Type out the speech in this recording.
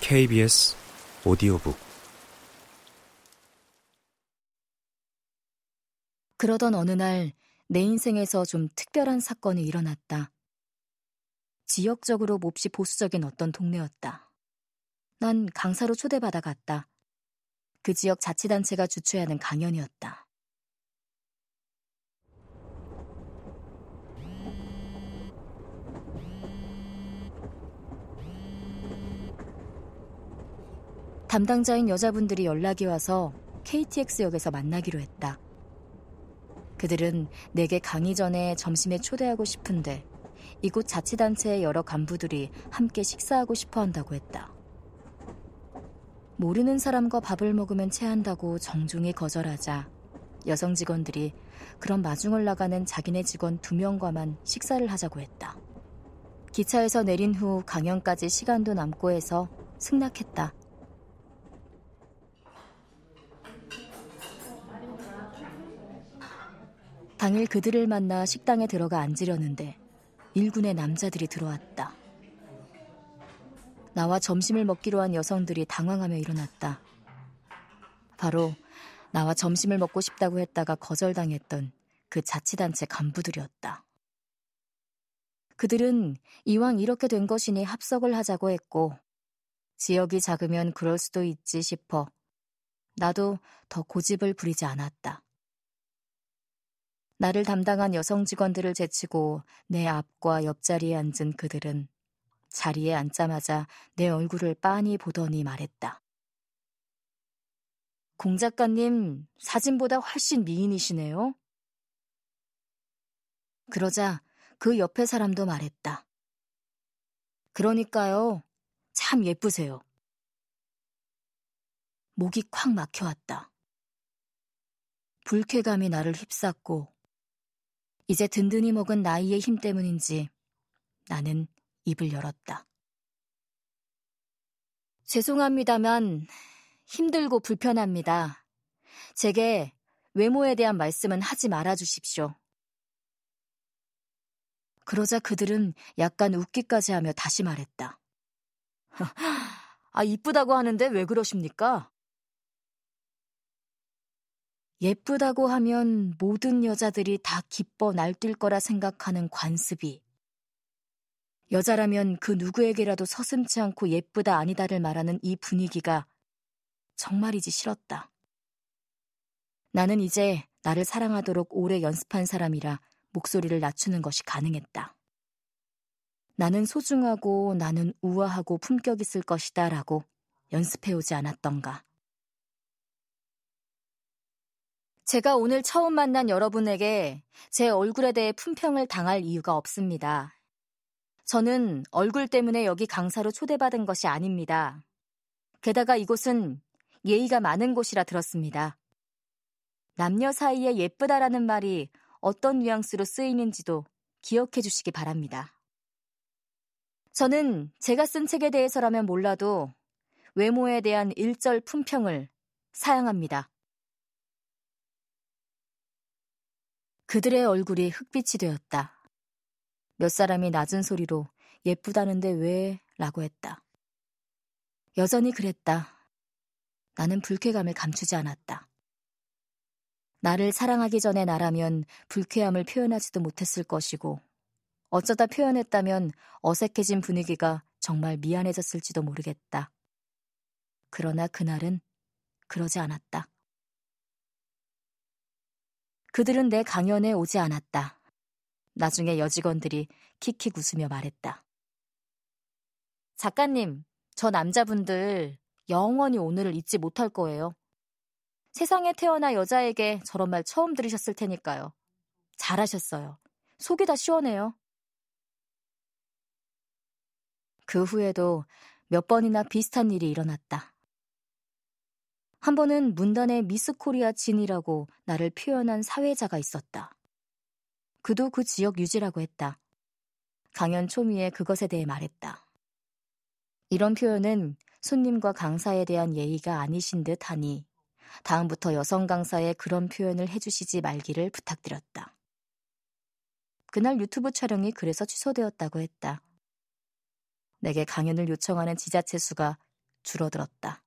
KBS 오디오북 그러던 어느 날 내 인생에서 좀 특별한 사건이 일어났다. 지역적으로 몹시 보수적인 어떤 동네였다. 난 강사로 초대받아 갔다. 그 지역 자치단체가 주최하는 강연이었다. 담당자인 여자분들이 연락이 와서 KTX역에서 만나기로 했다. 그들은 내게 강의 전에 점심에 초대하고 싶은데 이곳 자치단체의 여러 간부들이 함께 식사하고 싶어 한다고 했다. 모르는 사람과 밥을 먹으면 체한다고 정중히 거절하자 여성 직원들이 그런 마중을 나가는 자기네 직원 두 명과만 식사를 하자고 했다. 기차에서 내린 후 강연까지 시간도 남고 해서 승낙했다. 당일 그들을 만나 식당에 들어가 앉으려는데 일군의 남자들이 들어왔다. 나와 점심을 먹기로 한 여성들이 당황하며 일어났다. 바로 나와 점심을 먹고 싶다고 했다가 거절당했던 그 자치단체 간부들이었다. 그들은 이왕 이렇게 된 것이니 합석을 하자고 했고, 지역이 작으면 그럴 수도 있지 싶어 나도 더 고집을 부리지 않았다. 나를 담당한 여성 직원들을 제치고 내 앞과 옆자리에 앉은 그들은 자리에 앉자마자 내 얼굴을 빤히 보더니 말했다. 공 작가님, 사진보다 훨씬 미인이시네요. 그러자 그 옆에 사람도 말했다. 그러니까요. 참 예쁘세요. 목이 콱 막혀왔다. 불쾌감이 나를 휩쌌고 이제 든든히 먹은 나이의 힘 때문인지 나는 입을 열었다. 죄송합니다만 힘들고 불편합니다. 제게 외모에 대한 말씀은 하지 말아 주십시오. 그러자 그들은 약간 웃기까지 하며 다시 말했다. 아, 이쁘다고 하는데 왜 그러십니까? 예쁘다고 하면 모든 여자들이 다 기뻐 날뛸 거라 생각하는 관습이 여자라면 그 누구에게라도 서슴지 않고 예쁘다 아니다를 말하는 이 분위기가 정말이지 싫었다. 나는 이제 나를 사랑하도록 오래 연습한 사람이라 목소리를 낮추는 것이 가능했다. 나는 소중하고 나는 우아하고 품격 있을 것이다 라고 연습해오지 않았던가. 제가 오늘 처음 만난 여러분에게 제 얼굴에 대해 품평을 당할 이유가 없습니다. 저는 얼굴 때문에 여기 강사로 초대받은 것이 아닙니다. 게다가 이곳은 예의가 많은 곳이라 들었습니다. 남녀 사이에 예쁘다라는 말이 어떤 뉘앙스로 쓰이는지도 기억해 주시기 바랍니다. 저는 제가 쓴 책에 대해서라면 몰라도 외모에 대한 일절 품평을 사양합니다. 그들의 얼굴이 흑빛이 되었다. 몇 사람이 낮은 소리로 예쁘다는데 왜? 라고 했다. 여전히 그랬다. 나는 불쾌감을 감추지 않았다. 나를 사랑하기 전에 나라면 불쾌함을 표현하지도 못했을 것이고, 어쩌다 표현했다면 어색해진 분위기가 정말 미안해졌을지도 모르겠다. 그러나 그날은 그러지 않았다. 그들은 내 강연에 오지 않았다. 나중에 여직원들이 킥킥 웃으며 말했다. 작가님, 저 남자분들 영원히 오늘을 잊지 못할 거예요. 세상에 태어나 여자에게 저런 말 처음 들으셨을 테니까요. 잘하셨어요. 속이 다 시원해요. 그 후에도 몇 번이나 비슷한 일이 일어났다. 한 번은 문단에 미스 코리아 진이라고 나를 표현한 사회자가 있었다. 그도 그 지역 유지라고 했다. 강연 초미에 그것에 대해 말했다. 이런 표현은 손님과 강사에 대한 예의가 아니신 듯 하니 다음부터 여성 강사에 그런 표현을 해주시지 말기를 부탁드렸다. 그날 유튜브 촬영이 그래서 취소되었다고 했다. 내게 강연을 요청하는 지자체 수가 줄어들었다.